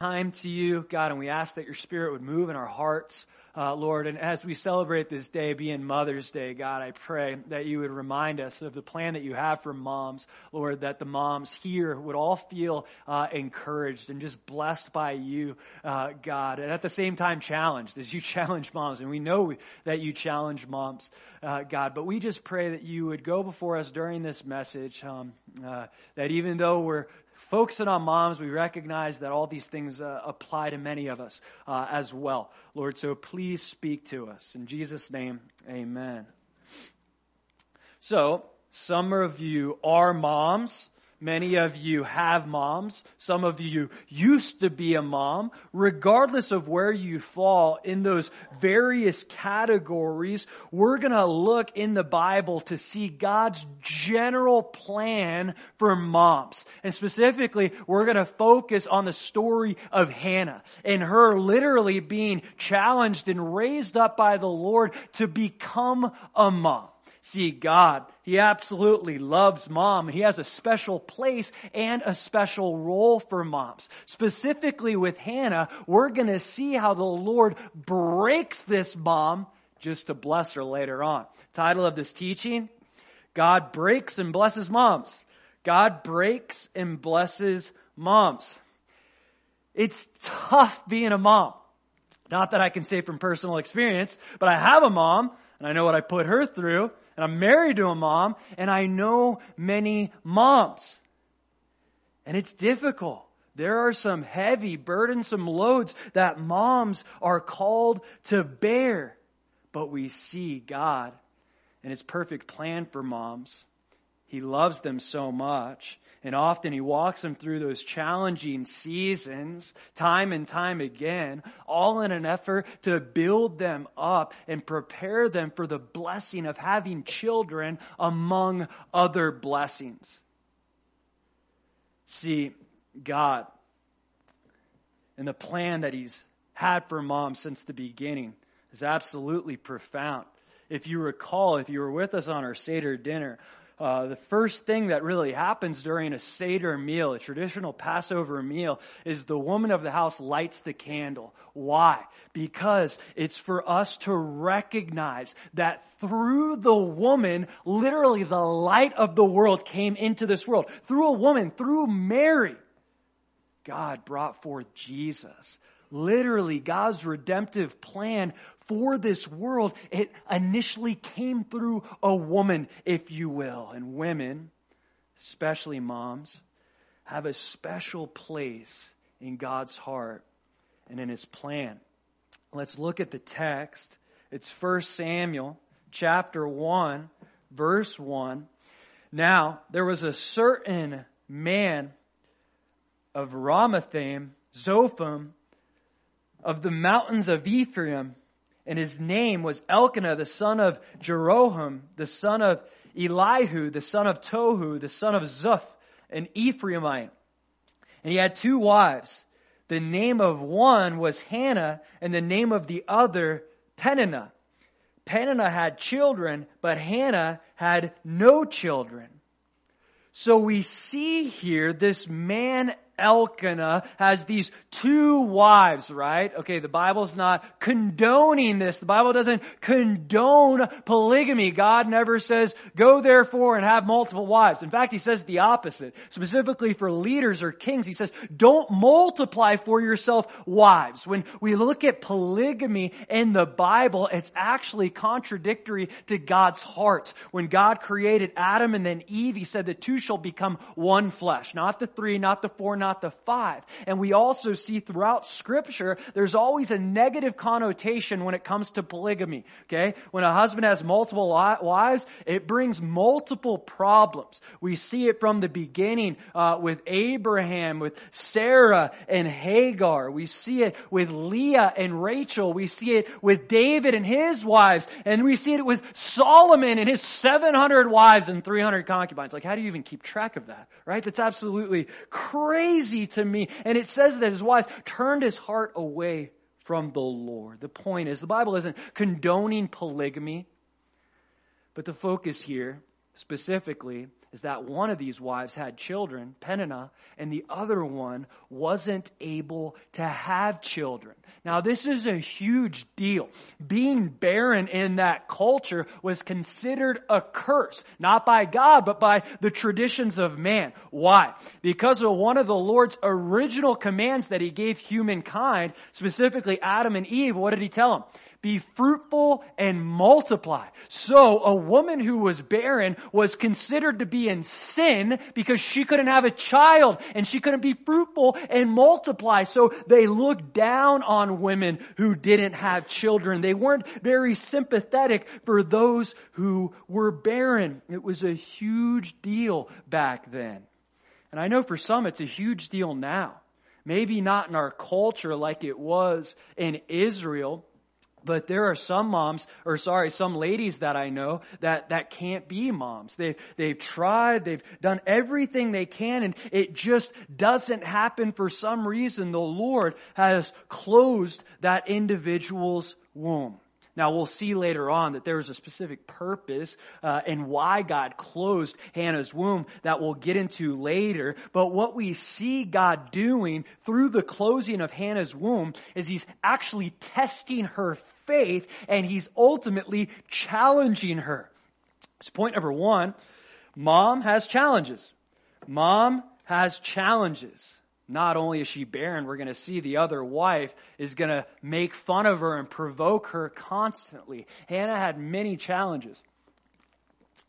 time to you, God, and we ask that your spirit would move in our hearts, uh, Lord. And as we celebrate this day being Mother's Day, God, I pray that you would remind us of the plan that you have for moms, Lord, that the moms here would all feel uh, encouraged and just blessed by you, uh, God, and at the same time challenged as you challenge moms. And we know that you challenge moms, uh, God, but we just pray that you would go before us during this message, um, uh, that even though we're focusing on moms, we recognize that all these things uh, apply to many of us uh, as well. Lord, so please speak to us. In Jesus' name, amen. So, some of you are moms. Many of you have moms. Some of you used to be a mom. Regardless of where you fall in those various categories, we're gonna look in the Bible to see God's general plan for moms. And specifically, we're gonna focus on the story of Hannah and her literally being challenged and raised up by the Lord to become a mom. See, God, He absolutely loves mom. He has a special place and a special role for moms. Specifically with Hannah, we're gonna see how the Lord breaks this mom just to bless her later on. Title of this teaching, God breaks and blesses moms. God breaks and blesses moms. It's tough being a mom. Not that I can say from personal experience, but I have a mom and I know what I put her through and I'm married to a mom, and I know many moms. And it's difficult. There are some heavy, burdensome loads that moms are called to bear. But we see God and His perfect plan for moms. He loves them so much. And often he walks them through those challenging seasons, time and time again, all in an effort to build them up and prepare them for the blessing of having children among other blessings. See, God and the plan that he's had for mom since the beginning is absolutely profound. If you recall, if you were with us on our Seder dinner, uh, the first thing that really happens during a Seder meal, a traditional Passover meal, is the woman of the house lights the candle. Why? Because it's for us to recognize that through the woman, literally the light of the world came into this world. Through a woman, through Mary, God brought forth Jesus literally God's redemptive plan for this world, it initially came through a woman, if you will. And women, especially moms, have a special place in God's heart and in his plan. Let's look at the text. It's 1 Samuel chapter 1, verse 1. Now, there was a certain man of Ramathaim, Zophim, of the mountains of Ephraim, and his name was Elkanah, the son of Jeroham, the son of Elihu, the son of Tohu, the son of Zuph, an Ephraimite. And he had two wives. The name of one was Hannah, and the name of the other Peninnah. Peninnah had children, but Hannah had no children. So we see here this man Elkanah has these two wives, right? Okay, the Bible's not condoning this. The Bible doesn't condone polygamy. God never says, go therefore and have multiple wives. In fact, He says the opposite. Specifically for leaders or kings, He says, don't multiply for yourself wives. When we look at polygamy in the Bible, it's actually contradictory to God's heart. When God created Adam and then Eve, He said the two shall become one flesh. Not the three, not the four, not not the five. And we also see throughout scripture, there's always a negative connotation when it comes to polygamy. Okay? When a husband has multiple wives, it brings multiple problems. We see it from the beginning uh, with Abraham, with Sarah and Hagar. We see it with Leah and Rachel. We see it with David and his wives. And we see it with Solomon and his 700 wives and 300 concubines. Like, how do you even keep track of that? Right? That's absolutely crazy crazy to me. And it says that his wives turned his heart away from the Lord. The point is, the Bible isn't condoning polygamy, but the focus here specifically is that one of these wives had children, Peninnah, and the other one wasn't able to have children. Now this is a huge deal. Being barren in that culture was considered a curse, not by God, but by the traditions of man. Why? Because of one of the Lord's original commands that he gave humankind, specifically Adam and Eve, what did he tell them? Be fruitful and multiply. So a woman who was barren was considered to be in sin because she couldn't have a child and she couldn't be fruitful and multiply. So they looked down on women who didn't have children. They weren't very sympathetic for those who were barren. It was a huge deal back then. And I know for some it's a huge deal now. Maybe not in our culture like it was in Israel, but there are some moms, or sorry, some ladies that I know that, that can't be moms. They've, they've tried, they've done everything they can, and it just doesn't happen for some reason. The Lord has closed that individual's womb. Now we'll see later on that there was a specific purpose uh, and why God closed Hannah's womb that we'll get into later. But what we see God doing through the closing of Hannah's womb is He's actually testing her faith and He's ultimately challenging her. So point number one, mom has challenges. Mom has challenges not only is she barren, we're going to see the other wife is going to make fun of her and provoke her constantly. Hannah had many challenges.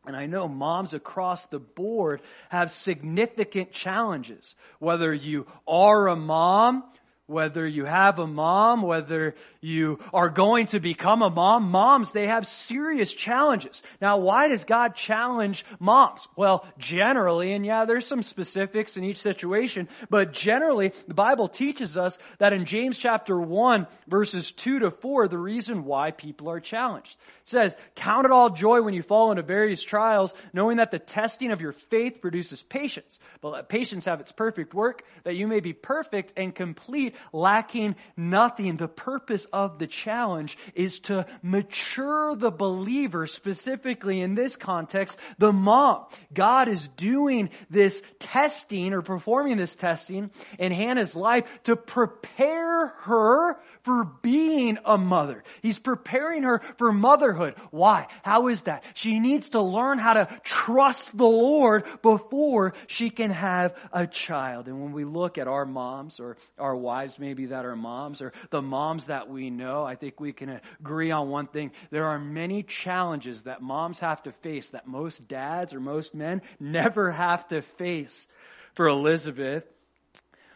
And I know moms across the board have significant challenges. Whether you are a mom whether you have a mom, whether you are going to become a mom, moms, they have serious challenges. Now, why does God challenge moms? Well, generally, and yeah, there's some specifics in each situation, but generally, the Bible teaches us that in James chapter 1, verses 2 to 4, the reason why people are challenged. It says, count it all joy when you fall into various trials, knowing that the testing of your faith produces patience. But let patience have its perfect work, that you may be perfect and complete, lacking nothing. The purpose of the challenge is to mature the believer, specifically in this context, the mom. God is doing this testing or performing this testing in Hannah's life to prepare her for being a mother. He's preparing her for motherhood. Why? How is that? She needs to learn how to trust the Lord before she can have a child. And when we look at our moms or our wives maybe that are moms or the moms that we know, I think we can agree on one thing. There are many challenges that moms have to face that most dads or most men never have to face. For Elizabeth,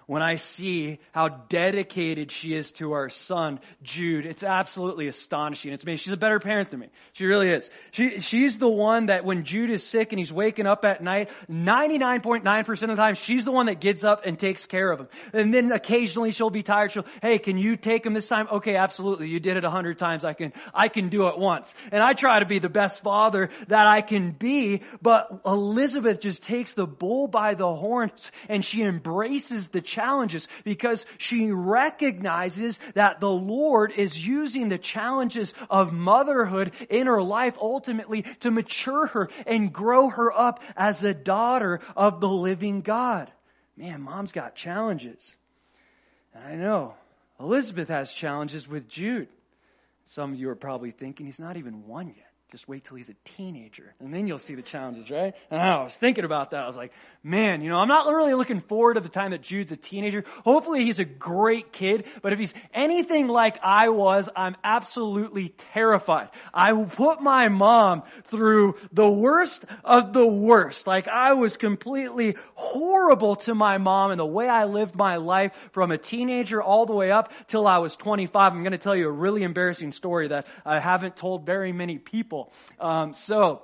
when I see how dedicated she is to our son, Jude, it's absolutely astonishing. It's me. She's a better parent than me. She really is. She, she's the one that when Jude is sick and he's waking up at night, 99.9% of the time, she's the one that gets up and takes care of him. And then occasionally she'll be tired. She'll, hey, can you take him this time? Okay, absolutely. You did it a hundred times. I can, I can do it once. And I try to be the best father that I can be, but Elizabeth just takes the bull by the horns and she embraces the challenges because she recognizes that the Lord is using the challenges of motherhood in her life ultimately to mature her and grow her up as a daughter of the living God. Man, mom's got challenges. And I know Elizabeth has challenges with Jude. Some of you are probably thinking he's not even one yet. Just wait till he's a teenager and then you'll see the challenges, right? And I was thinking about that. I was like, man, you know, I'm not really looking forward to the time that Jude's a teenager. Hopefully he's a great kid, but if he's anything like I was, I'm absolutely terrified. I put my mom through the worst of the worst. Like I was completely horrible to my mom and the way I lived my life from a teenager all the way up till I was 25. I'm going to tell you a really embarrassing story that I haven't told very many people Um, so,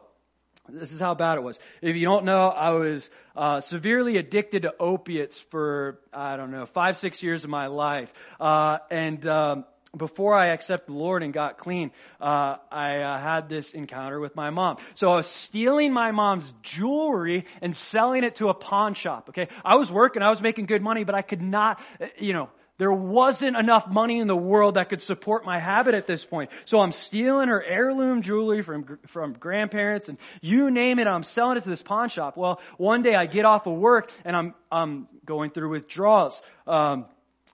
this is how bad it was. If you don't know, I was uh, severely addicted to opiates for I don't know five six years of my life, uh, and um, before I accepted the Lord and got clean, uh, I uh, had this encounter with my mom. So I was stealing my mom's jewelry and selling it to a pawn shop. Okay, I was working, I was making good money, but I could not, uh, you know, There wasn't enough money in the world that could support my habit at this point. So I'm stealing her heirloom jewelry from, from grandparents and you name it, I'm selling it to this pawn shop. Well, one day I get off of work and I'm, I'm going through withdrawals. Um,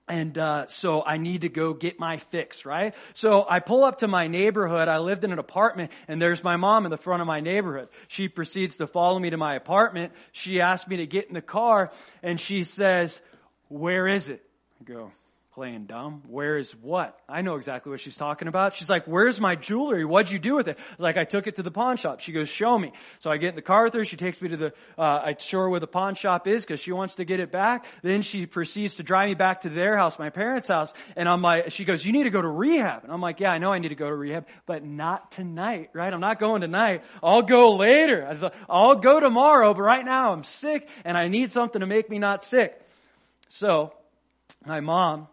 and uh, so I need to go get my fix, right? So I pull up to my neighborhood. I lived in an apartment, and there's my mom in the front of my neighborhood. She proceeds to follow me to my apartment. She asks me to get in the car, and she says, "Where is it?" I go, playing dumb. Where is what? I know exactly what she's talking about. She's like, where's my jewelry? What'd you do with it? like, I took it to the pawn shop. She goes, show me. So I get in the car with her. She takes me to the, uh, I show her where the pawn shop is because she wants to get it back. Then she proceeds to drive me back to their house, my parents' house. And I'm like, she goes, you need to go to rehab. And I'm like, yeah, I know I need to go to rehab, but not tonight, right? I'm not going tonight. I'll go later. I I'll go tomorrow, but right now I'm sick and I need something to make me not sick. So, my mom,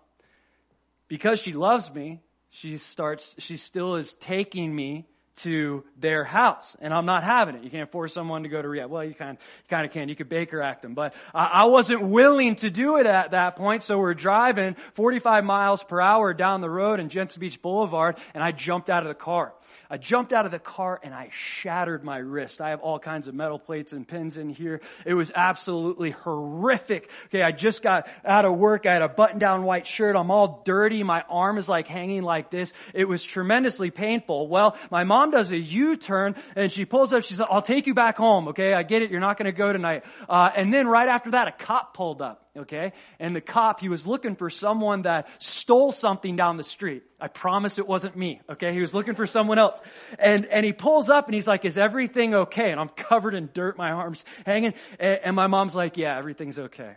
because she loves me, she starts, she still is taking me to their house, and I'm not having it. You can't force someone to go to rehab. Well, you kind kind of can. You could Baker act them, but I, wasn't willing to do it at that point. So we're driving 45 miles per hour down the road in Jensen Beach Boulevard, and I jumped out of the car. I jumped out of the car and I shattered my wrist. I have all kinds of metal plates and pins in here. It was absolutely horrific. Okay, I just got out of work. I had a button down white shirt. I'm all dirty. My arm is like hanging like this. It was tremendously painful. Well, my mom does a U-turn and she pulls up. She says, I'll take you back home. Okay, I get it. You're not going to go tonight. Uh, and then right after that, a cop pulled up okay? And the cop, he was looking for someone that stole something down the street. I promise it wasn't me, okay? He was looking for someone else. And, and he pulls up and he's like, is everything okay? And I'm covered in dirt, my arms hanging. And, and my mom's like, yeah, everything's okay.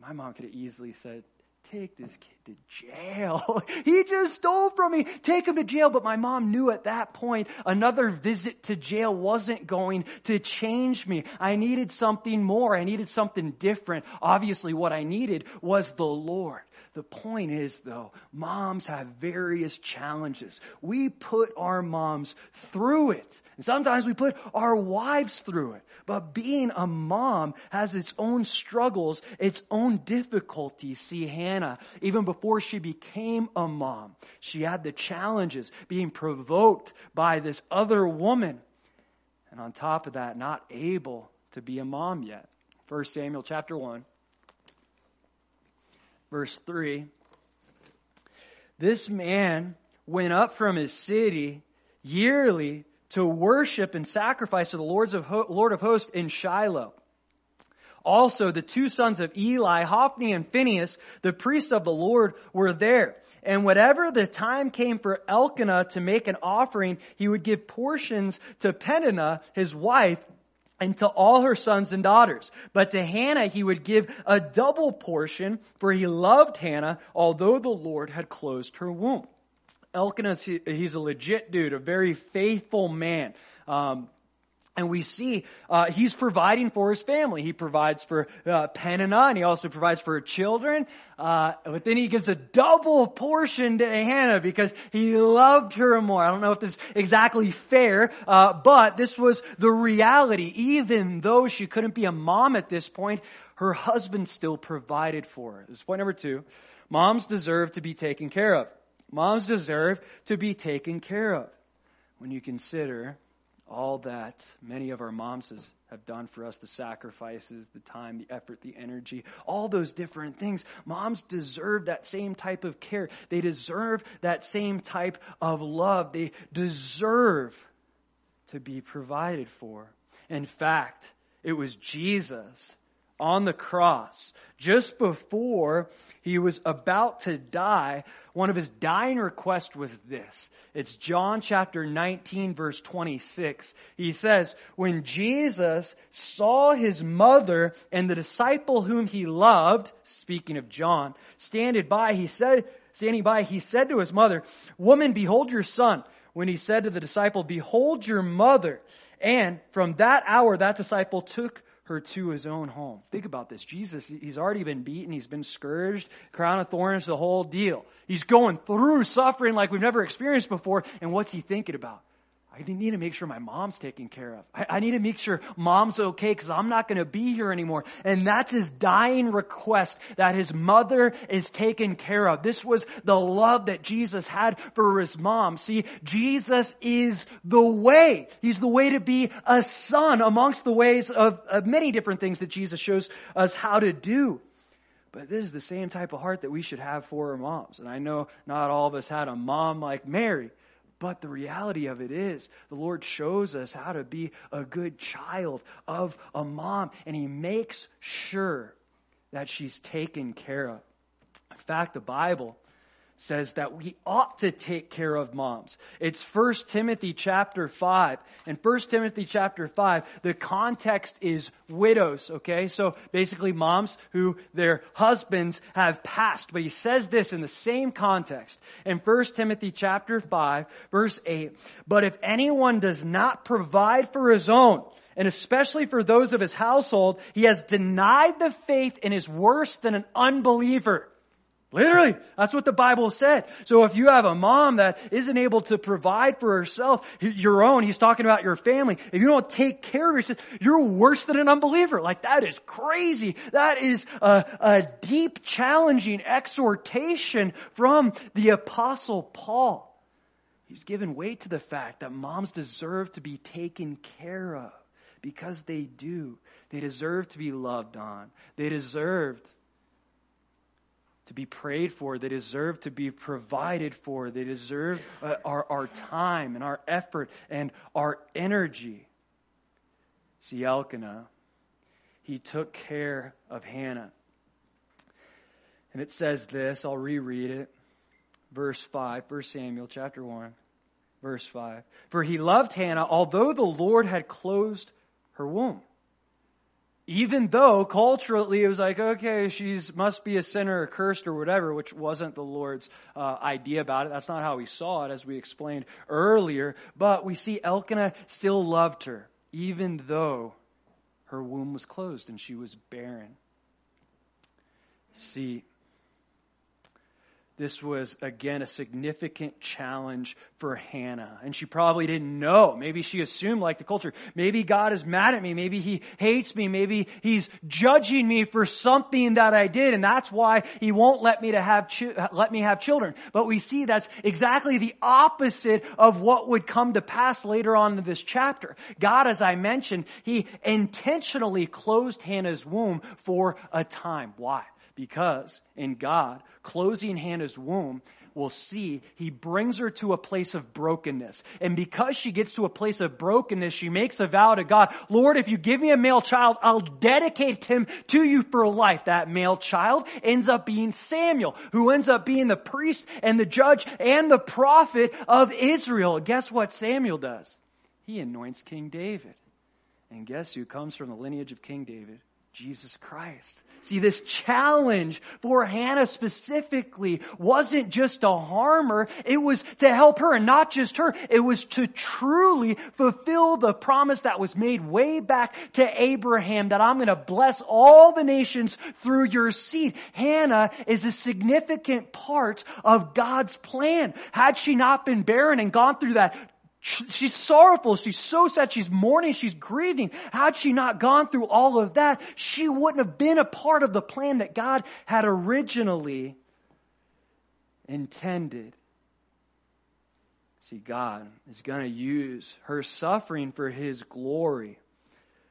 My mom could have easily said, take this kid to jail. he just stole from me. Take him to jail. But my mom knew at that point another visit to jail wasn't going to change me. I needed something more. I needed something different. Obviously what I needed was the Lord. The point is though, moms have various challenges. We put our moms through it. And sometimes we put our wives through it. But being a mom has its own struggles, its own difficulties. See, Hannah, even before she became a mom, she had the challenges being provoked by this other woman. And on top of that, not able to be a mom yet. 1 Samuel chapter 1 verse 3. This man went up from his city yearly to worship and sacrifice to the Lord's of Ho- Lord of hosts in Shiloh. Also, the two sons of Eli, Hophni and Phinehas, the priests of the Lord, were there. And whatever the time came for Elkanah to make an offering, he would give portions to Peninnah, his wife, and to all her sons and daughters. But to Hannah he would give a double portion, for he loved Hannah, although the Lord had closed her womb. Elkanah, he's a legit dude, a very faithful man. Um, and we see uh, he's providing for his family. He provides for uh, Peninnah, and he also provides for her children. Uh, but then he gives a double portion to Hannah because he loved her more. I don't know if this is exactly fair, uh, but this was the reality. Even though she couldn't be a mom at this point, her husband still provided for her. This is point number two. Moms deserve to be taken care of. Moms deserve to be taken care of. When you consider all that many of our moms have done for us the sacrifices, the time, the effort, the energy, all those different things. Moms deserve that same type of care. They deserve that same type of love. They deserve to be provided for. In fact, it was Jesus on the cross, just before he was about to die, one of his dying requests was this. It's John chapter 19 verse 26. He says, when Jesus saw his mother and the disciple whom he loved, speaking of John, standing by, he said, standing by, he said to his mother, woman, behold your son. When he said to the disciple, behold your mother. And from that hour, that disciple took her to his own home. Think about this. Jesus, he's already been beaten. He's been scourged, crown of thorns, the whole deal. He's going through suffering like we've never experienced before. And what's he thinking about? I need to make sure my mom's taken care of. I, I need to make sure mom's okay because I'm not going to be here anymore. And that's his dying request that his mother is taken care of. This was the love that Jesus had for his mom. See, Jesus is the way. He's the way to be a son amongst the ways of, of many different things that Jesus shows us how to do. But this is the same type of heart that we should have for our moms. And I know not all of us had a mom like Mary. But the reality of it is, the Lord shows us how to be a good child of a mom, and He makes sure that she's taken care of. In fact, the Bible says that we ought to take care of moms. It's 1 Timothy chapter 5. In 1 Timothy chapter 5, the context is widows, okay? So basically moms who their husbands have passed. But he says this in the same context. In 1 Timothy chapter 5, verse 8, But if anyone does not provide for his own, and especially for those of his household, he has denied the faith and is worse than an unbeliever. Literally, that's what the Bible said. So if you have a mom that isn't able to provide for herself, your own, he's talking about your family. If you don't take care of yourself, you're worse than an unbeliever. Like that is crazy. That is a, a deep, challenging exhortation from the apostle Paul. He's given weight to the fact that moms deserve to be taken care of because they do. They deserve to be loved on. They deserved to be prayed for. They deserve to be provided for. They deserve uh, our, our time and our effort and our energy. See, Elkanah, he took care of Hannah. And it says this, I'll reread it. Verse 5, 1 Samuel chapter 1, verse 5. For he loved Hannah, although the Lord had closed her womb even though culturally it was like, okay, she's must be a sinner or cursed or whatever, which wasn't the Lord's uh, idea about it. That's not how he saw it, as we explained earlier. But we see Elkanah still loved her, even though her womb was closed and she was barren. See, this was again a significant challenge for Hannah. And she probably didn't know. Maybe she assumed like the culture, maybe God is mad at me. Maybe he hates me. Maybe he's judging me for something that I did. And that's why he won't let me to have, let me have children. But we see that's exactly the opposite of what would come to pass later on in this chapter. God, as I mentioned, he intentionally closed Hannah's womb for a time. Why? Because in God, closing Hannah's womb, will see he brings her to a place of brokenness. And because she gets to a place of brokenness, she makes a vow to God, Lord, if you give me a male child, I'll dedicate him to you for life. That male child ends up being Samuel, who ends up being the priest and the judge and the prophet of Israel. Guess what Samuel does? He anoints King David. And guess who comes from the lineage of King David? Jesus Christ. See, this challenge for Hannah specifically wasn't just to harm her, it was to help her and not just her. It was to truly fulfill the promise that was made way back to Abraham that I'm going to bless all the nations through your seed. Hannah is a significant part of God's plan. Had she not been barren and gone through that She's sorrowful. She's so sad. She's mourning. She's grieving. Had she not gone through all of that, she wouldn't have been a part of the plan that God had originally intended. See, God is going to use her suffering for His glory.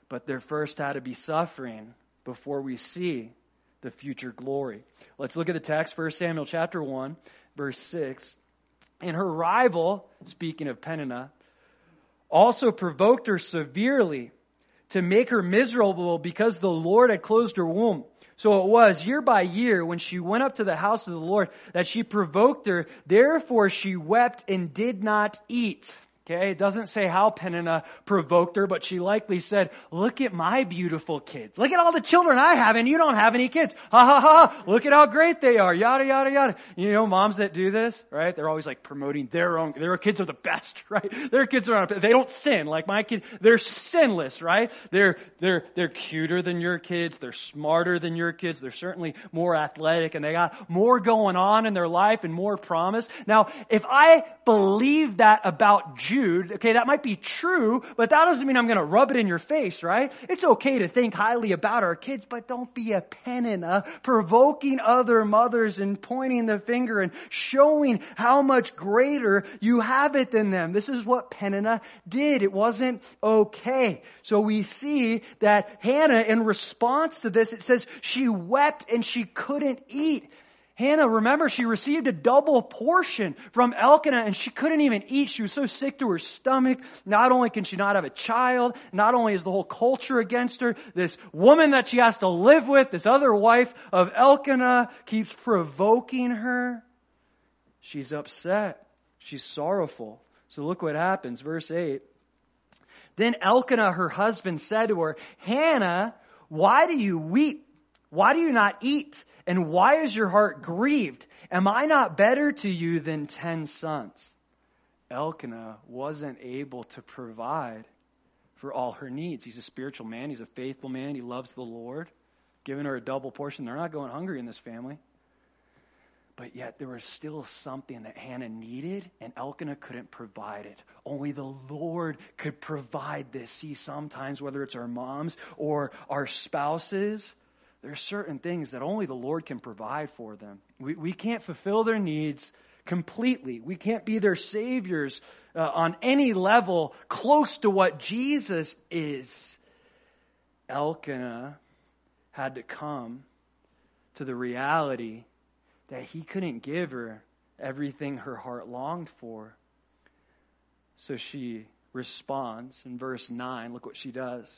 But there first had to be suffering before we see the future glory. Let's look at the text, 1 Samuel chapter 1, verse 6. And her rival, speaking of Peninnah, also provoked her severely to make her miserable because the Lord had closed her womb. So it was year by year when she went up to the house of the Lord that she provoked her. Therefore she wept and did not eat. Okay, it doesn't say how Peninnah provoked her, but she likely said, look at my beautiful kids. Look at all the children I have and you don't have any kids. Ha ha ha, look at how great they are. Yada yada yada. You know, moms that do this, right? They're always like promoting their own, their kids are the best, right? Their kids are, they don't sin like my kids. They're sinless, right? They're, they're, they're cuter than your kids. They're smarter than your kids. They're certainly more athletic and they got more going on in their life and more promise. Now, if I believe that about Jude's, Jude. Okay, that might be true, but that doesn't mean I'm going to rub it in your face, right? It's okay to think highly about our kids, but don't be a Peninnah uh, provoking other mothers and pointing the finger and showing how much greater you have it than them. This is what Peninnah did. It wasn't okay. So we see that Hannah, in response to this, it says she wept and she couldn't eat. Hannah, remember, she received a double portion from Elkanah and she couldn't even eat. She was so sick to her stomach. Not only can she not have a child, not only is the whole culture against her, this woman that she has to live with, this other wife of Elkanah keeps provoking her. She's upset. She's sorrowful. So look what happens. Verse 8. Then Elkanah, her husband, said to her, Hannah, why do you weep? Why do you not eat? And why is your heart grieved? Am I not better to you than ten sons? Elkanah wasn't able to provide for all her needs. He's a spiritual man. He's a faithful man. He loves the Lord. Giving her a double portion. They're not going hungry in this family. But yet there was still something that Hannah needed and Elkanah couldn't provide it. Only the Lord could provide this. See, sometimes whether it's our moms or our spouses, there are certain things that only the Lord can provide for them. We, we can't fulfill their needs completely. We can't be their saviors uh, on any level close to what Jesus is. Elkanah had to come to the reality that he couldn't give her everything her heart longed for. So she responds in verse 9. Look what she does.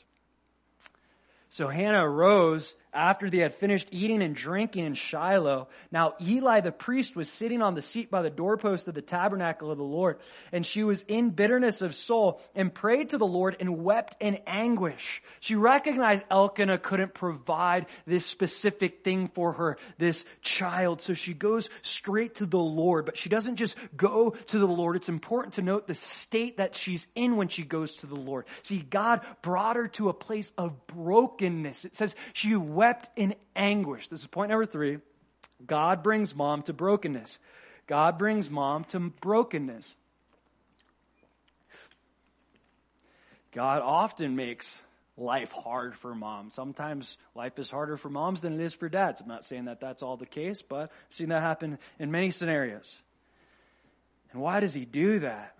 So Hannah arose after they had finished eating and drinking in Shiloh. Now Eli the priest was sitting on the seat by the doorpost of the tabernacle of the Lord, and she was in bitterness of soul and prayed to the Lord and wept in anguish. She recognized Elkanah couldn't provide this specific thing for her, this child, so she goes straight to the Lord, but she doesn't just go to the Lord. It's important to note the state that she's in when she goes to the Lord. See, God brought her to a place of brokenness. It says she wept in anguish. This is point number three. God brings mom to brokenness. God brings mom to brokenness. God often makes life hard for moms. Sometimes life is harder for moms than it is for dads. I'm not saying that that's all the case, but I've seen that happen in many scenarios. And why does he do that?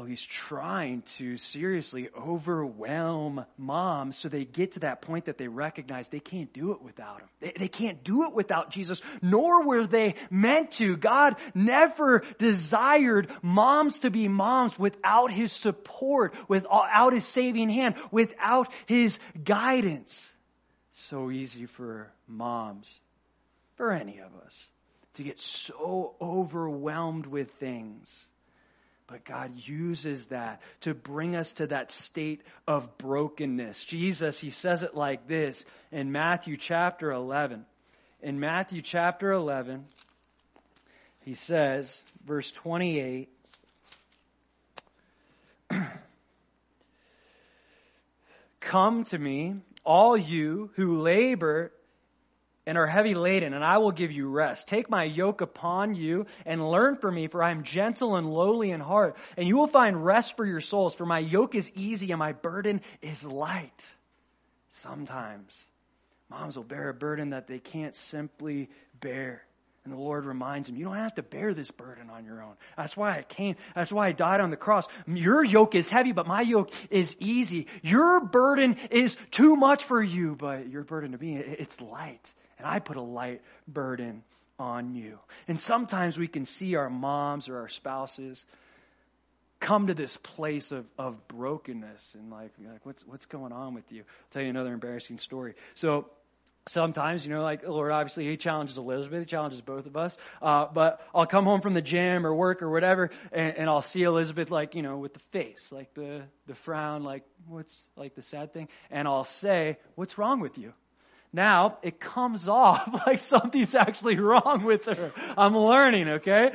Oh, he's trying to seriously overwhelm moms so they get to that point that they recognize they can't do it without him. They, they can't do it without Jesus, nor were they meant to. God never desired moms to be moms without his support, without his saving hand, without his guidance. So easy for moms, for any of us, to get so overwhelmed with things but God uses that to bring us to that state of brokenness. Jesus, he says it like this in Matthew chapter 11. In Matthew chapter 11, he says, verse 28, Come to me, all you who labor and are heavy laden, and I will give you rest. Take my yoke upon you and learn from me, for I am gentle and lowly in heart, and you will find rest for your souls, for my yoke is easy and my burden is light. Sometimes moms will bear a burden that they can't simply bear. And the Lord reminds them, you don't have to bear this burden on your own. That's why I came. That's why I died on the cross. Your yoke is heavy, but my yoke is easy. Your burden is too much for you, but your burden to me, it's light and I put a light burden on you. And sometimes we can see our moms or our spouses come to this place of, of brokenness and like, like what's, what's going on with you? I'll tell you another embarrassing story. So sometimes, you know, like the Lord obviously he challenges Elizabeth, he challenges both of us. Uh, but I'll come home from the gym or work or whatever, and, and I'll see Elizabeth like, you know, with the face, like the the frown, like what's like the sad thing, and I'll say, "What's wrong with you?" Now it comes off like something's actually wrong with her. I'm learning, okay?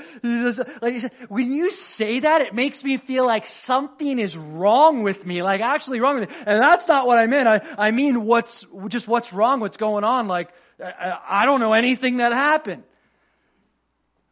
When you say that, it makes me feel like something is wrong with me, like actually wrong with me. And that's not what I meant. I, I mean what's, just what's wrong, what's going on. Like, I, I don't know anything that happened.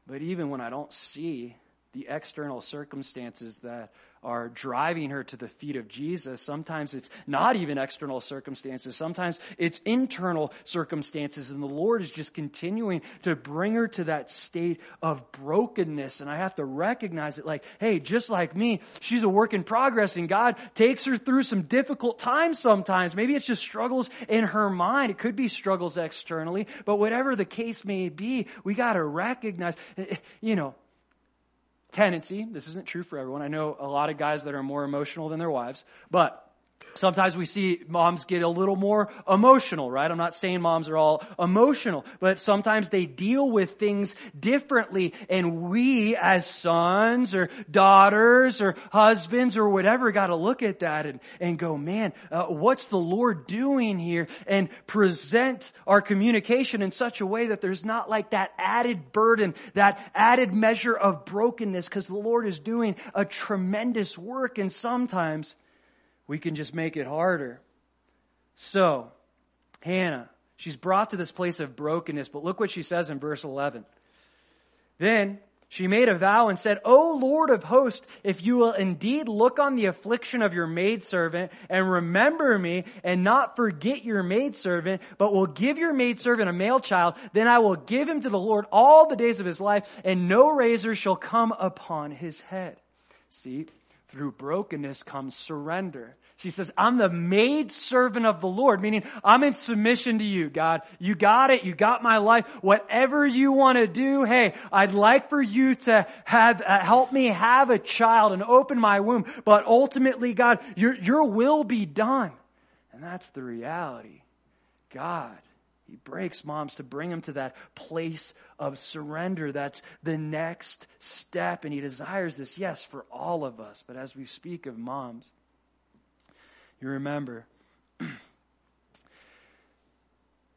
But even when I don't see the external circumstances that are driving her to the feet of Jesus. Sometimes it's not even external circumstances. Sometimes it's internal circumstances. And the Lord is just continuing to bring her to that state of brokenness. And I have to recognize it like, hey, just like me, she's a work in progress and God takes her through some difficult times sometimes. Maybe it's just struggles in her mind. It could be struggles externally, but whatever the case may be, we got to recognize, eh, eh, you know, tendency, this isn't true for everyone. I know a lot of guys that are more emotional than their wives, but Sometimes we see moms get a little more emotional, right? I'm not saying moms are all emotional, but sometimes they deal with things differently and we as sons or daughters or husbands or whatever got to look at that and, and go, man, uh, what's the Lord doing here? And present our communication in such a way that there's not like that added burden, that added measure of brokenness because the Lord is doing a tremendous work and sometimes we can just make it harder. So, Hannah, she's brought to this place of brokenness, but look what she says in verse 11. Then she made a vow and said, O Lord of hosts, if you will indeed look on the affliction of your maidservant and remember me and not forget your maidservant, but will give your maidservant a male child, then I will give him to the Lord all the days of his life and no razor shall come upon his head. See, through brokenness comes surrender. She says, I'm the maid servant of the Lord, meaning I'm in submission to you, God. You got it. You got my life. Whatever you want to do, hey, I'd like for you to have, uh, help me have a child and open my womb. But ultimately, God, your, your will be done. And that's the reality. God he breaks moms to bring them to that place of surrender. That's the next step. And he desires this, yes, for all of us. But as we speak of moms, you remember,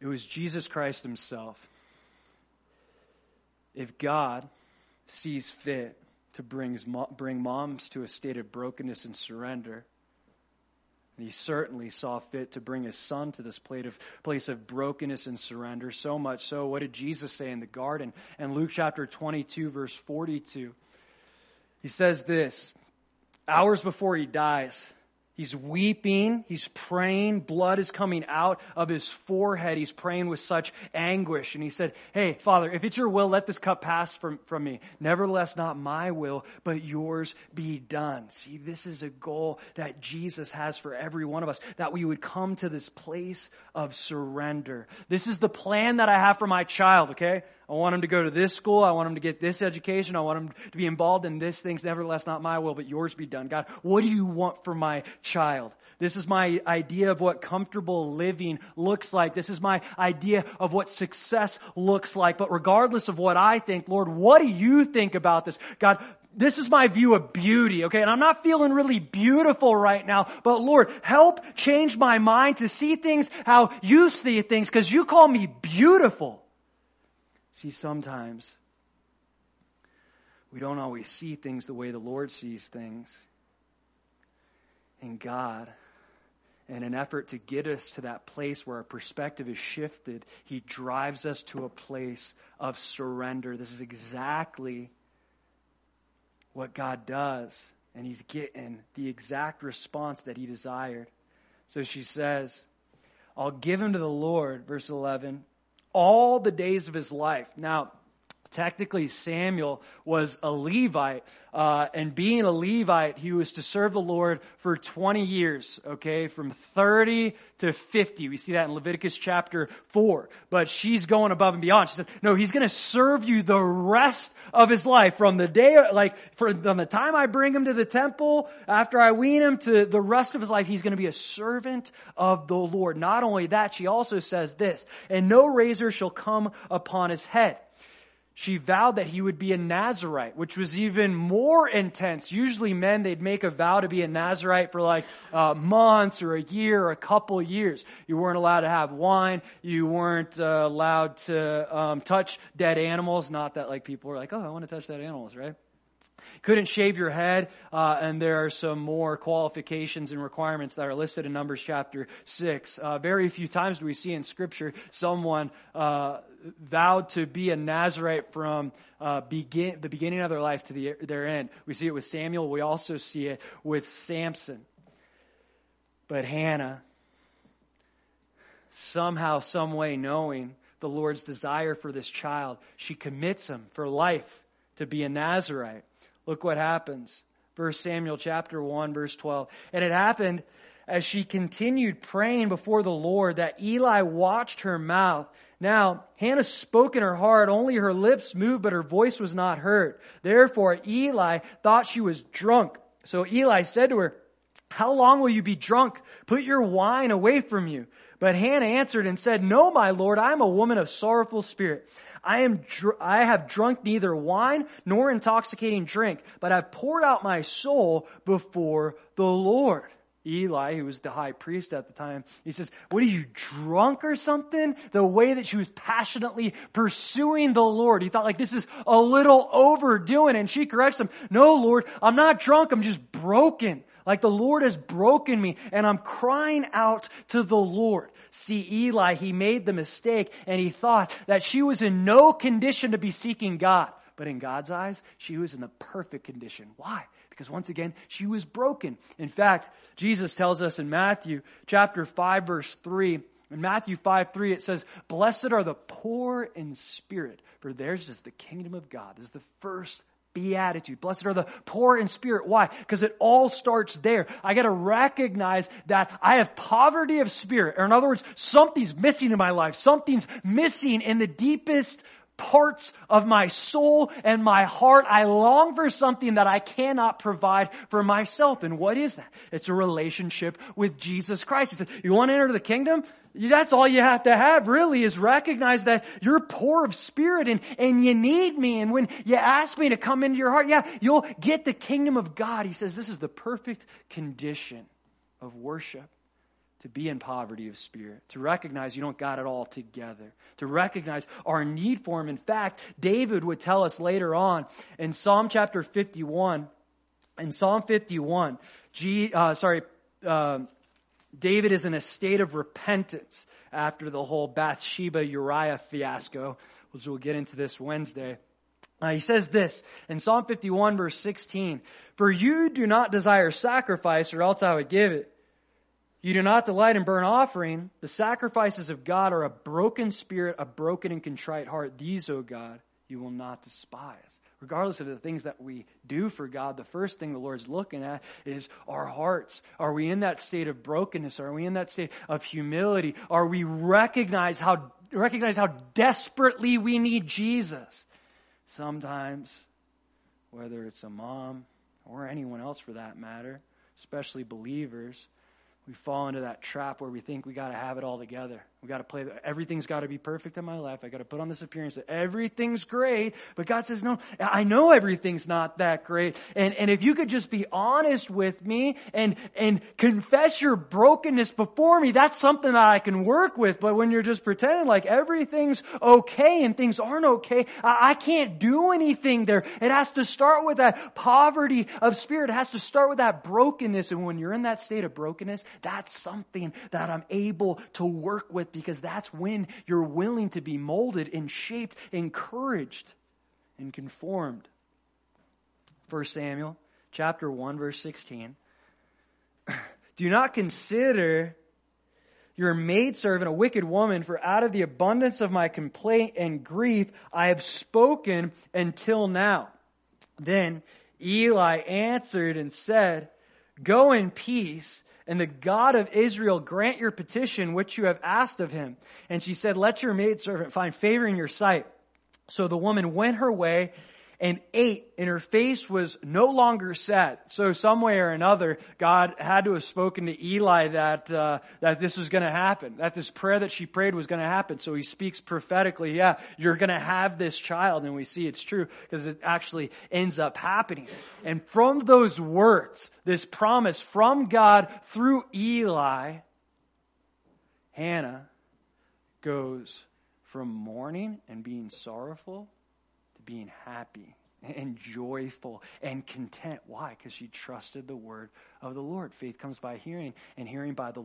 it was Jesus Christ himself. If God sees fit to bring, moms to a state of brokenness and surrender, and he certainly saw fit to bring his son to this of, place of brokenness and surrender. So much so, what did Jesus say in the garden? And Luke chapter 22, verse 42, he says this hours before he dies. He's weeping. He's praying. Blood is coming out of his forehead. He's praying with such anguish. And he said, Hey, Father, if it's your will, let this cup pass from, from me. Nevertheless, not my will, but yours be done. See, this is a goal that Jesus has for every one of us, that we would come to this place of surrender. This is the plan that I have for my child, okay? I want him to go to this school. I want him to get this education. I want him to be involved in this things. Nevertheless, not my will, but yours be done. God, what do you want for my child? This is my idea of what comfortable living looks like. This is my idea of what success looks like. But regardless of what I think, Lord, what do you think about this? God, this is my view of beauty, okay? And I'm not feeling really beautiful right now, but Lord, help change my mind to see things how you see things because you call me beautiful. See, sometimes we don't always see things the way the Lord sees things. And God, in an effort to get us to that place where our perspective is shifted, He drives us to a place of surrender. This is exactly what God does. And He's getting the exact response that He desired. So she says, I'll give him to the Lord, verse 11, all the days of his life. Now, technically Samuel was a Levite, uh, and being a Levite, he was to serve the Lord for 20 years, okay, from 30 to 50. We see that in Leviticus chapter 4. But she's going above and beyond. She says, no, he's gonna serve you the rest of his life from the day, like, from the time I bring him to the temple, after I wean him to the rest of his life, he's gonna be a servant of the Lord. Not only that, she also says this, and no razor shall come upon his head she vowed that he would be a Nazarite, which was even more intense. Usually men, they'd make a vow to be a Nazarite for like uh, months or a year or a couple years. You weren't allowed to have wine. You weren't uh, allowed to um, touch dead animals. Not that like people were like, oh, I want to touch dead animals, right? Couldn't shave your head, uh, and there are some more qualifications and requirements that are listed in Numbers chapter six. Uh, very few times do we see in Scripture someone uh, vowed to be a Nazarite from uh, begin the beginning of their life to the, their end. We see it with Samuel. We also see it with Samson. But Hannah, somehow, some way, knowing the Lord's desire for this child, she commits him for life to be a Nazarite. Look what happens. Verse Samuel chapter 1 verse 12. And it happened as she continued praying before the Lord that Eli watched her mouth. Now, Hannah spoke in her heart, only her lips moved, but her voice was not heard. Therefore, Eli thought she was drunk. So Eli said to her, how long will you be drunk? Put your wine away from you. But Hannah answered and said, No, my Lord, I am a woman of sorrowful spirit. I am, dr- I have drunk neither wine nor intoxicating drink, but I've poured out my soul before the Lord. Eli, who was the high priest at the time, he says, what are you drunk or something? The way that she was passionately pursuing the Lord. He thought like this is a little overdoing and she corrects him, no Lord, I'm not drunk, I'm just broken. Like the Lord has broken me and I'm crying out to the Lord. See, Eli, he made the mistake and he thought that she was in no condition to be seeking God. But in God's eyes, she was in the perfect condition. Why? Because once again, she was broken. In fact, Jesus tells us in Matthew chapter 5 verse 3, in Matthew 5 3, it says, Blessed are the poor in spirit, for theirs is the kingdom of God. This is the first beatitude. Blessed are the poor in spirit. Why? Because it all starts there. I gotta recognize that I have poverty of spirit. Or in other words, something's missing in my life. Something's missing in the deepest parts of my soul and my heart. I long for something that I cannot provide for myself. And what is that? It's a relationship with Jesus Christ. He said, you want to enter the kingdom? That's all you have to have really is recognize that you're poor of spirit and, and you need me. And when you ask me to come into your heart, yeah, you'll get the kingdom of God. He says this is the perfect condition of worship. To be in poverty of spirit, to recognize you don't got it all together, to recognize our need for Him. In fact, David would tell us later on in Psalm chapter 51, in Psalm 51, G, uh, sorry, uh, David is in a state of repentance after the whole Bathsheba Uriah fiasco, which we'll get into this Wednesday. Uh, he says this in Psalm 51 verse 16, For you do not desire sacrifice or else I would give it. You do not delight in burnt offering. The sacrifices of God are a broken spirit, a broken and contrite heart. These, O God, you will not despise. Regardless of the things that we do for God, the first thing the Lord's looking at is our hearts. Are we in that state of brokenness? Are we in that state of humility? Are we recognize how, recognize how desperately we need Jesus? Sometimes, whether it's a mom or anyone else for that matter, especially believers, we fall into that trap where we think we got to have it all together. We got to play, everything's got to be perfect in my life. I got to put on this appearance that everything's great. But God says, no, I know everything's not that great. And, and if you could just be honest with me and, and confess your brokenness before me, that's something that I can work with. But when you're just pretending like everything's okay and things aren't okay, I, I can't do anything there. It has to start with that poverty of spirit. It has to start with that brokenness. And when you're in that state of brokenness, that's something that I'm able to work with because that's when you're willing to be molded and shaped, encouraged, and conformed. 1 Samuel chapter 1 verse 16. Do not consider your maidservant a wicked woman, for out of the abundance of my complaint and grief I have spoken until now. Then Eli answered and said, Go in peace and the God of Israel grant your petition which you have asked of him. And she said, let your maidservant find favor in your sight. So the woman went her way and ate and her face was no longer set. So some way or another, God had to have spoken to Eli that, uh, that this was going to happen, that this prayer that she prayed was going to happen. So he speaks prophetically, yeah, you're going to have this child. And we see it's true because it actually ends up happening. And from those words, this promise from God through Eli, Hannah goes from mourning and being sorrowful being happy and joyful and content. Why? Because she trusted the word of the Lord. Faith comes by hearing, and hearing by the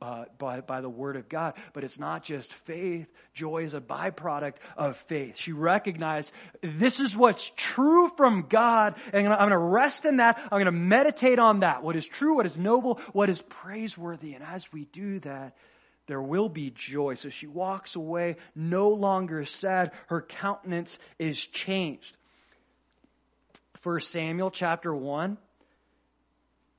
uh, by, by the word of God. But it's not just faith. Joy is a byproduct of faith. She recognized this is what's true from God, and I'm going to rest in that. I'm going to meditate on that. What is true, what is noble, what is praiseworthy. And as we do that, there will be joy. So she walks away, no longer sad. Her countenance is changed. 1 Samuel chapter 1,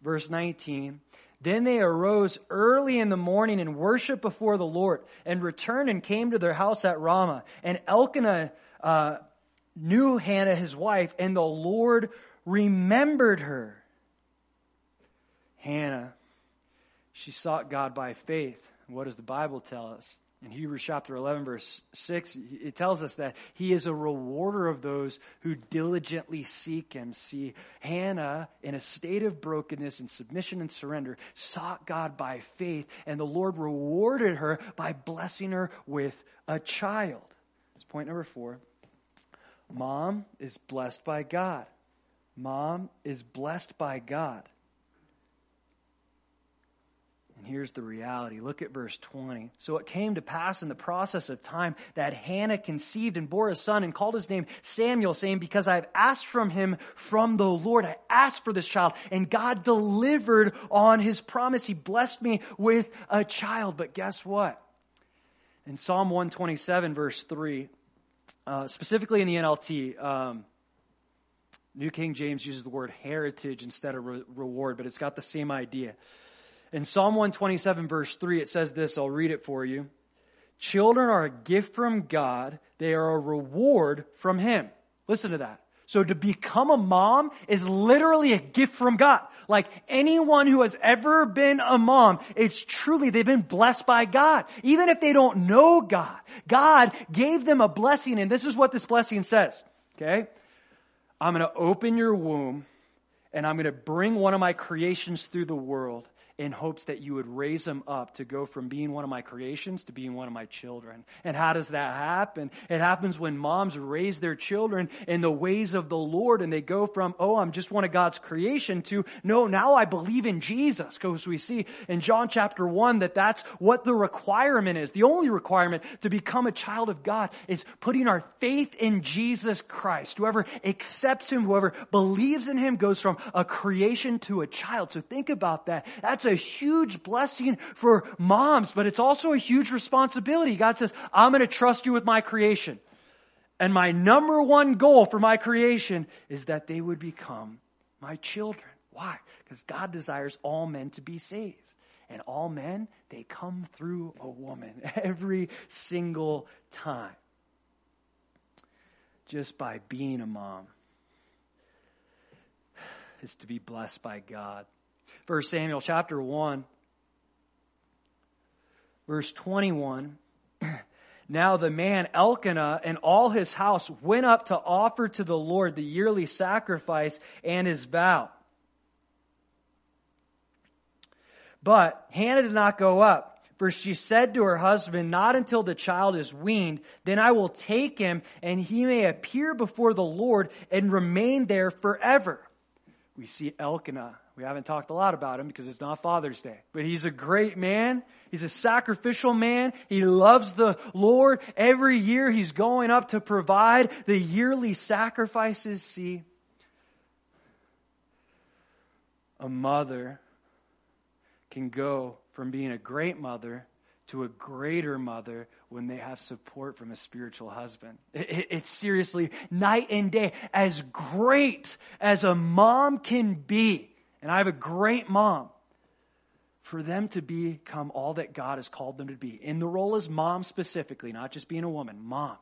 verse 19. Then they arose early in the morning and worshiped before the Lord and returned and came to their house at Ramah. And Elkanah uh, knew Hannah, his wife, and the Lord remembered her. Hannah, she sought God by faith. What does the Bible tell us? In Hebrews chapter 11 verse 6, it tells us that he is a rewarder of those who diligently seek him. See, Hannah, in a state of brokenness and submission and surrender, sought God by faith, and the Lord rewarded her by blessing her with a child. That's point number four. Mom is blessed by God. Mom is blessed by God. And here's the reality. Look at verse 20. So it came to pass in the process of time that Hannah conceived and bore a son and called his name Samuel, saying, Because I have asked from him from the Lord, I asked for this child, and God delivered on his promise. He blessed me with a child. But guess what? In Psalm 127, verse 3, uh, specifically in the NLT, um, New King James uses the word heritage instead of re- reward, but it's got the same idea. In Psalm 127 verse 3, it says this, I'll read it for you. Children are a gift from God. They are a reward from Him. Listen to that. So to become a mom is literally a gift from God. Like anyone who has ever been a mom, it's truly, they've been blessed by God. Even if they don't know God, God gave them a blessing and this is what this blessing says. Okay? I'm going to open your womb and I'm going to bring one of my creations through the world in hopes that you would raise them up to go from being one of my creations to being one of my children. And how does that happen? It happens when moms raise their children in the ways of the Lord and they go from, oh, I'm just one of God's creation to, no, now I believe in Jesus. Because we see in John chapter 1 that that's what the requirement is. The only requirement to become a child of God is putting our faith in Jesus Christ. Whoever accepts Him, whoever believes in Him goes from a creation to a child. So think about that. That's a huge blessing for moms, but it's also a huge responsibility. God says, I'm going to trust you with my creation. And my number one goal for my creation is that they would become my children. Why? Because God desires all men to be saved. And all men, they come through a woman every single time. Just by being a mom is to be blessed by God. 1 Samuel chapter 1, verse 21. Now the man Elkanah and all his house went up to offer to the Lord the yearly sacrifice and his vow. But Hannah did not go up, for she said to her husband, Not until the child is weaned, then I will take him, and he may appear before the Lord and remain there forever. We see Elkanah we haven't talked a lot about him because it's not Father's Day. But he's a great man. He's a sacrificial man. He loves the Lord. Every year he's going up to provide the yearly sacrifices. See, a mother can go from being a great mother to a greater mother when they have support from a spiritual husband. It, it, it's seriously night and day. As great as a mom can be, and I have a great mom, for them to become all that God has called them to be. In the role as mom specifically, not just being a woman, mom.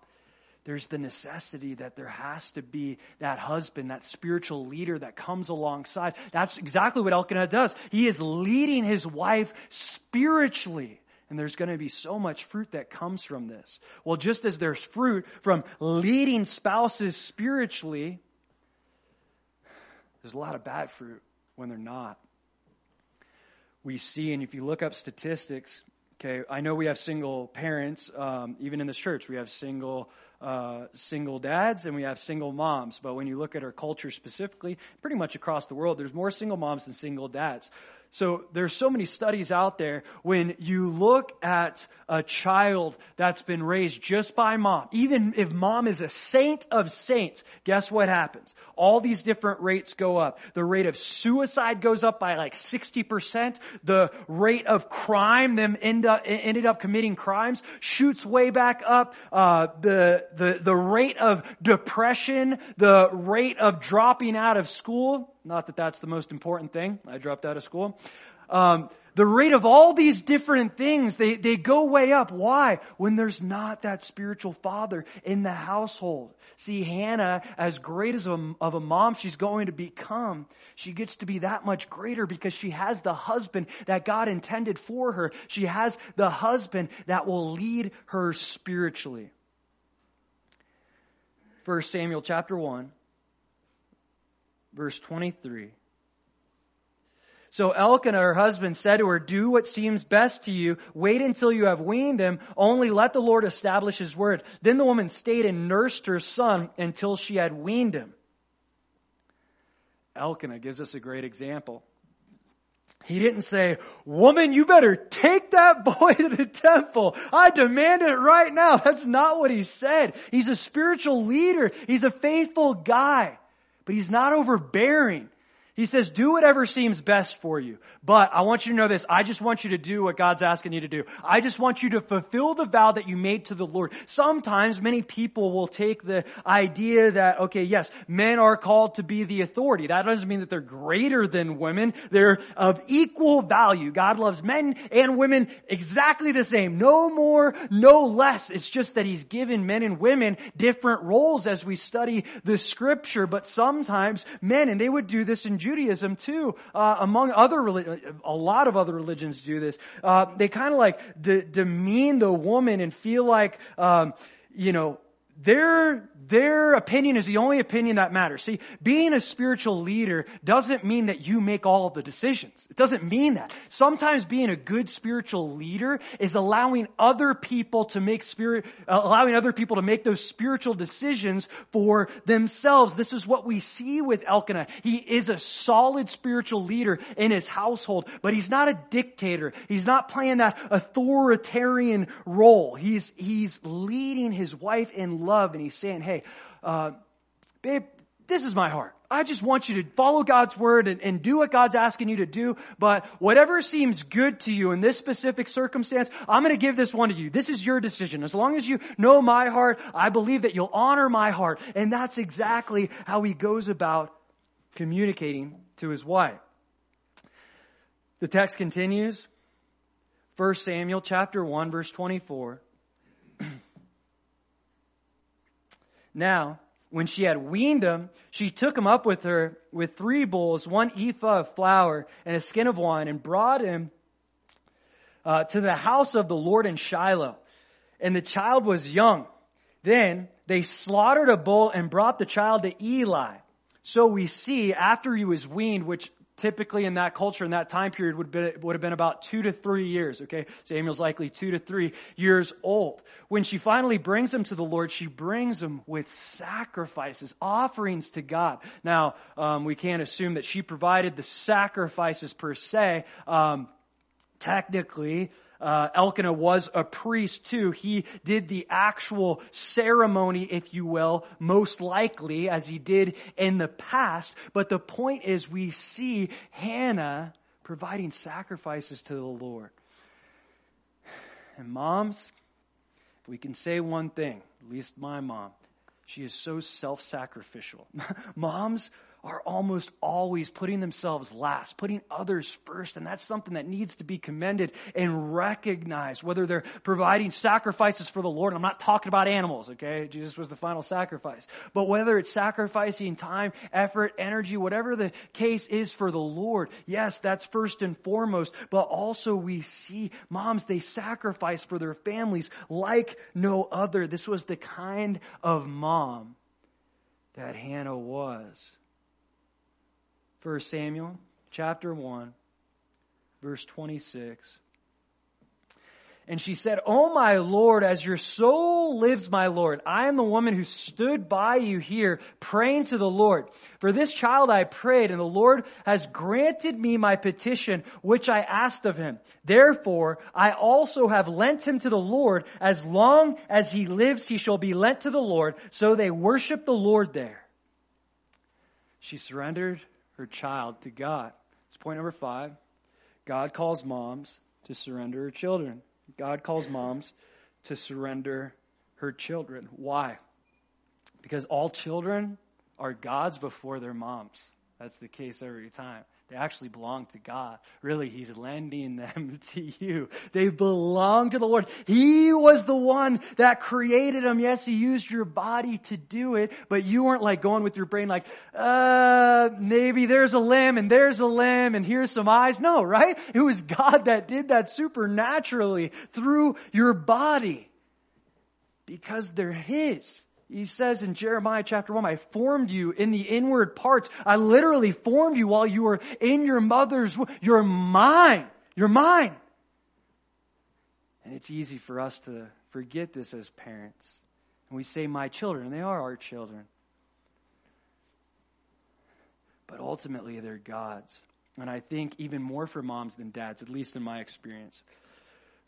There's the necessity that there has to be that husband, that spiritual leader that comes alongside. That's exactly what Elkanah does. He is leading his wife spiritually. And there's going to be so much fruit that comes from this. Well, just as there's fruit from leading spouses spiritually, there's a lot of bad fruit when they're not. We see, and if you look up statistics, okay, I know we have single parents, um, even in this church, we have single uh, single dads and we have single moms. But when you look at our culture specifically, pretty much across the world, there's more single moms than single dads. So there's so many studies out there when you look at a child that's been raised just by mom, even if mom is a saint of saints, guess what happens? All these different rates go up. The rate of suicide goes up by like 60%. The rate of crime, them end up, ended up committing crimes, shoots way back up. Uh, the, the, the rate of depression, the rate of dropping out of school, not that that's the most important thing. I dropped out of school. Um, the rate of all these different things, they, they go way up. Why? When there's not that spiritual father in the household. See, Hannah, as great as a, of a mom she's going to become, she gets to be that much greater because she has the husband that God intended for her. She has the husband that will lead her spiritually. First Samuel chapter 1 verse 23. So Elkanah, her husband, said to her, do what seems best to you. Wait until you have weaned him. Only let the Lord establish his word. Then the woman stayed and nursed her son until she had weaned him. Elkanah gives us a great example. He didn't say, woman, you better take that boy to the temple. I demand it right now. That's not what he said. He's a spiritual leader. He's a faithful guy but he's not overbearing. He says, do whatever seems best for you. But I want you to know this. I just want you to do what God's asking you to do. I just want you to fulfill the vow that you made to the Lord. Sometimes many people will take the idea that, okay, yes, men are called to be the authority. That doesn't mean that they're greater than women. They're of equal value. God loves men and women exactly the same. No more, no less. It's just that He's given men and women different roles as we study the scripture. But sometimes men, and they would do this in Judaism too, uh, among other, a lot of other religions do this. Uh, they kind of like de- demean the woman and feel like, um, you know, their, their opinion is the only opinion that matters. See, being a spiritual leader doesn't mean that you make all of the decisions. It doesn't mean that. Sometimes being a good spiritual leader is allowing other people to make spirit, uh, allowing other people to make those spiritual decisions for themselves. This is what we see with Elkanah. He is a solid spiritual leader in his household, but he's not a dictator. He's not playing that authoritarian role. He's, he's leading his wife in love and he's saying, hey, uh, babe, this is my heart. I just want you to follow God's word and, and, do what God's asking you to do. But whatever seems good to you in this specific circumstance, I'm going to give this one to you. This is your decision. As long as you know my heart, I believe that you'll honor my heart. And that's exactly how he goes about communicating to his wife. The text continues. 1 Samuel chapter 1 verse 24. Now, when she had weaned him, she took him up with her with three bowls, one ephah of flour, and a skin of wine, and brought him uh, to the house of the Lord in Shiloh. And the child was young. Then they slaughtered a bull and brought the child to Eli. So we see after he was weaned, which typically in that culture, in that time period, would, be, would have been about two to three years, okay? Samuel's likely two to three years old. When she finally brings him to the Lord, she brings him with sacrifices, offerings to God. Now, um, we can't assume that she provided the sacrifices per se. Um, technically, uh, Elkanah was a priest too. He did the actual ceremony, if you will, most likely as he did in the past. But the point is we see Hannah providing sacrifices to the Lord. And moms, we can say one thing, at least my mom, she is so self-sacrificial. Moms are almost always putting themselves last, putting others first, and that's something that needs to be commended and recognized, whether they're providing sacrifices for the Lord. I'm not talking about animals, okay? Jesus was the final sacrifice. But whether it's sacrificing time, effort, energy, whatever the case is for the Lord, yes, that's first and foremost, but also we see moms, they sacrifice for their families like no other. This was the kind of mom that Hannah was. 1 Samuel chapter 1, verse 26. And she said, Oh my Lord, as your soul lives, my Lord, I am the woman who stood by you here praying to the Lord. For this child I prayed and the Lord has granted me my petition which I asked of him. Therefore, I also have lent him to the Lord. As long as he lives, he shall be lent to the Lord. So they worship the Lord there. She surrendered her child to God. It's point number five. God calls moms to surrender her children. God calls moms to surrender her children. Why? Because all children are God's before their moms. That's the case every time. They actually belong to God. Really, He's lending them to you. They belong to the Lord. He was the one that created them. Yes, He used your body to do it, but you weren't like going with your brain like, uh, maybe there's a limb and there's a limb and here's some eyes. No, right? It was God that did that supernaturally through your body because they're His. He says in Jeremiah chapter 1, I formed you in the inward parts. I literally formed you while you were in your mother's womb. You're mine. You're mine. And it's easy for us to forget this as parents. And we say, my children, and they are our children. But ultimately, they're God's. And I think even more for moms than dads, at least in my experience,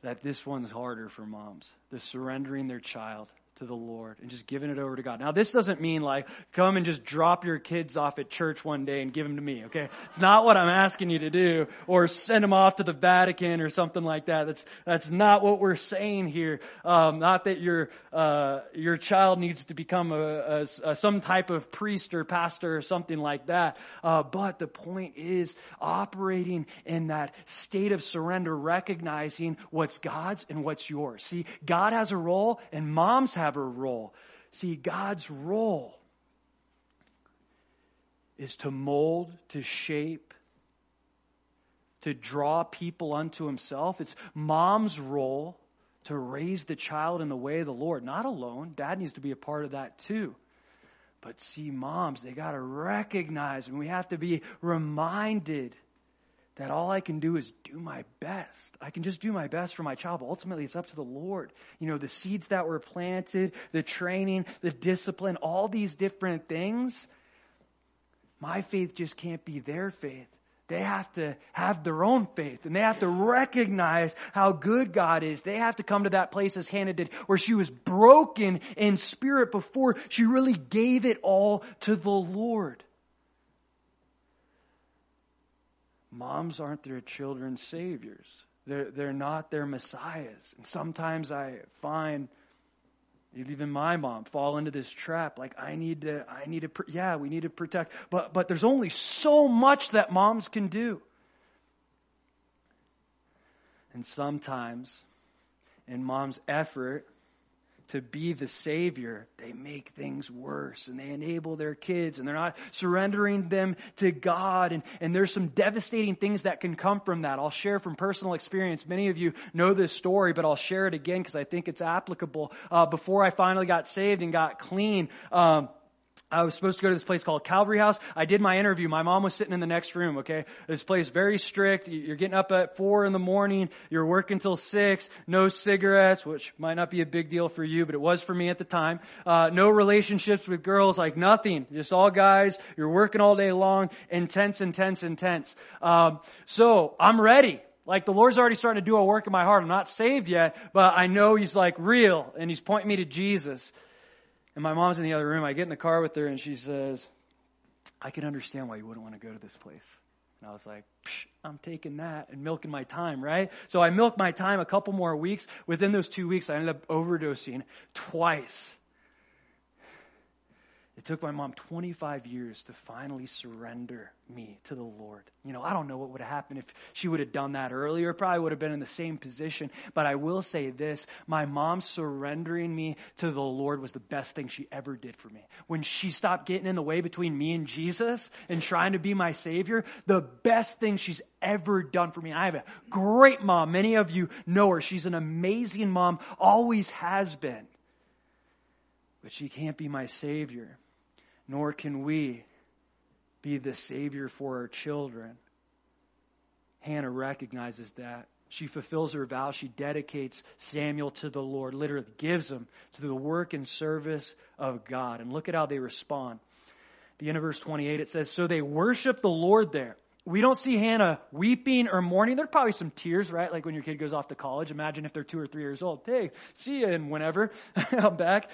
that this one's harder for moms. The surrendering their child to the Lord and just giving it over to God. Now, this doesn't mean like come and just drop your kids off at church one day and give them to me, okay? It's not what I'm asking you to do or send them off to the Vatican or something like that. That's, that's not what we're saying here. Um, not that your, uh, your child needs to become a, a, a, some type of priest or pastor or something like that. Uh, but the point is operating in that state of surrender, recognizing what's God's and what's yours. See, God has a role and moms have have role. See, God's role is to mold, to shape, to draw people unto himself. It's mom's role to raise the child in the way of the Lord. Not alone. Dad needs to be a part of that too. But see, moms, they got to recognize and we have to be reminded that all I can do is do my best. I can just do my best for my child, but ultimately it's up to the Lord. You know, the seeds that were planted, the training, the discipline, all these different things, my faith just can't be their faith. They have to have their own faith and they have to recognize how good God is. They have to come to that place as Hannah did where she was broken in spirit before she really gave it all to the Lord. Moms aren't their children's saviors. They're, they're not their messiahs. And sometimes I find even my mom fall into this trap like i need to i need to yeah we need to protect but but there's only so much that moms can do and sometimes in mom's effort to be the savior, they make things worse and they enable their kids and they're not surrendering them to God. And, and there's some devastating things that can come from that. I'll share from personal experience. Many of you know this story, but I'll share it again because I think it's applicable. Uh, before I finally got saved and got clean, um, I was supposed to go to this place called Calvary House. I did my interview. My mom was sitting in the next room, okay? This place very strict. You're getting up at four in the morning. You're working till six. No cigarettes, which might not be a big deal for you, but it was for me at the time. Uh, no relationships with girls, like nothing. Just all guys. You're working all day long. Intense, intense, intense. Um, so I'm ready. Like the Lord's already starting to do a work in my heart. I'm not saved yet, but I know He's like real and He's pointing me to Jesus. And my mom's in the other room. I get in the car with her and she says, I can understand why you wouldn't want to go to this place. And I was like, I'm taking that and milking my time, right? So I milked my time a couple more weeks. Within those two weeks, I ended up overdosing twice. It took my mom 25 years to finally surrender me to the Lord. You know, I don't know what would have happened if she would have done that earlier. Probably would have been in the same position. But I will say this, my mom surrendering me to the Lord was the best thing she ever did for me. When she stopped getting in the way between me and Jesus and trying to be my savior, the best thing she's ever done for me. And I have a great mom. Many of you know her. She's an amazing mom, always has been. But she can't be my savior nor can we be the Savior for our children. Hannah recognizes that. She fulfills her vow. She dedicates Samuel to the Lord, literally gives him to the work and service of God. And look at how they respond. The end of verse 28, it says, So they worship the Lord there. We don't see Hannah weeping or mourning. There's probably some tears, right? Like when your kid goes off to college. Imagine if they're two or three years old. Hey, see you and whenever I'm back.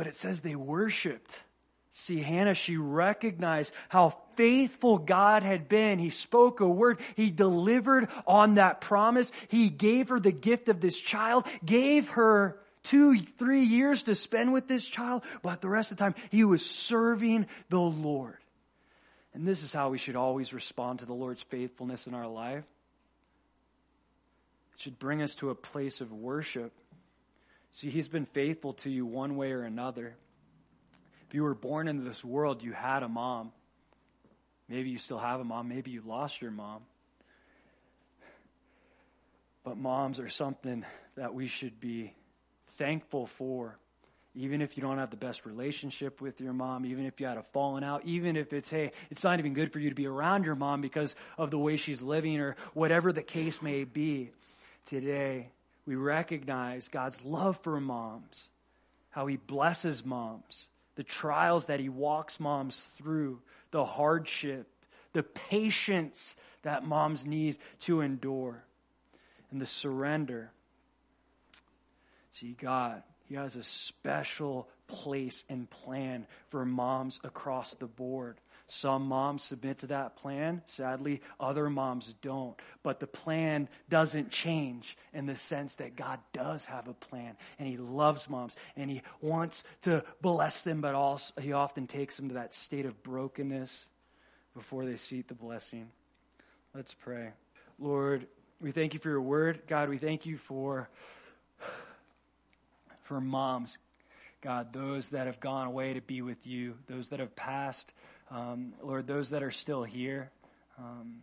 But it says they worshiped. See, Hannah, she recognized how faithful God had been. He spoke a word. He delivered on that promise. He gave her the gift of this child, gave her two, three years to spend with this child, but the rest of the time he was serving the Lord. And this is how we should always respond to the Lord's faithfulness in our life. It should bring us to a place of worship. See, he's been faithful to you one way or another. If you were born into this world, you had a mom. Maybe you still have a mom. Maybe you lost your mom. But moms are something that we should be thankful for. Even if you don't have the best relationship with your mom, even if you had a falling out, even if it's, hey, it's not even good for you to be around your mom because of the way she's living or whatever the case may be. Today, we recognize God's love for moms, how he blesses moms, the trials that he walks moms through, the hardship, the patience that moms need to endure, and the surrender. See, God, He has a special place and plan for moms across the board. Some moms submit to that plan. Sadly, other moms don't. But the plan doesn't change in the sense that God does have a plan and He loves moms and He wants to bless them, but also He often takes them to that state of brokenness before they seek the blessing. Let's pray. Lord, we thank you for your word. God, we thank you for, for moms. God, those that have gone away to be with you, those that have passed um, Lord, those that are still here, um,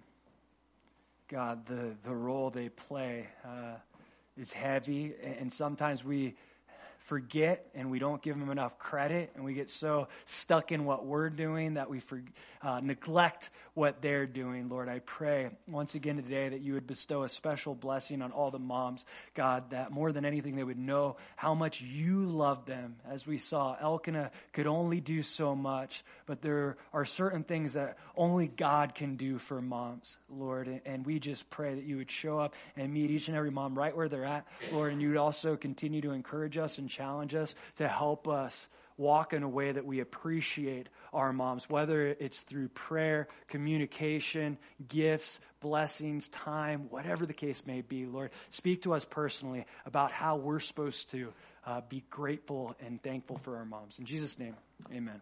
God, the, the role they play uh, is heavy, and sometimes we forget and we don't give them enough credit and we get so stuck in what we're doing that we for, uh, neglect what they're doing. Lord, I pray once again today that you would bestow a special blessing on all the moms, God, that more than anything they would know how much you love them. As we saw, Elkanah could only do so much, but there are certain things that only God can do for moms, Lord. And we just pray that you would show up and meet each and every mom right where they're at, Lord, and you would also continue to encourage us and challenge us to help us walk in a way that we appreciate our moms, whether it's through prayer, communication, gifts, blessings, time, whatever the case may be. Lord, speak to us personally about how we're supposed to uh, be grateful and thankful for our moms. In Jesus' name, amen.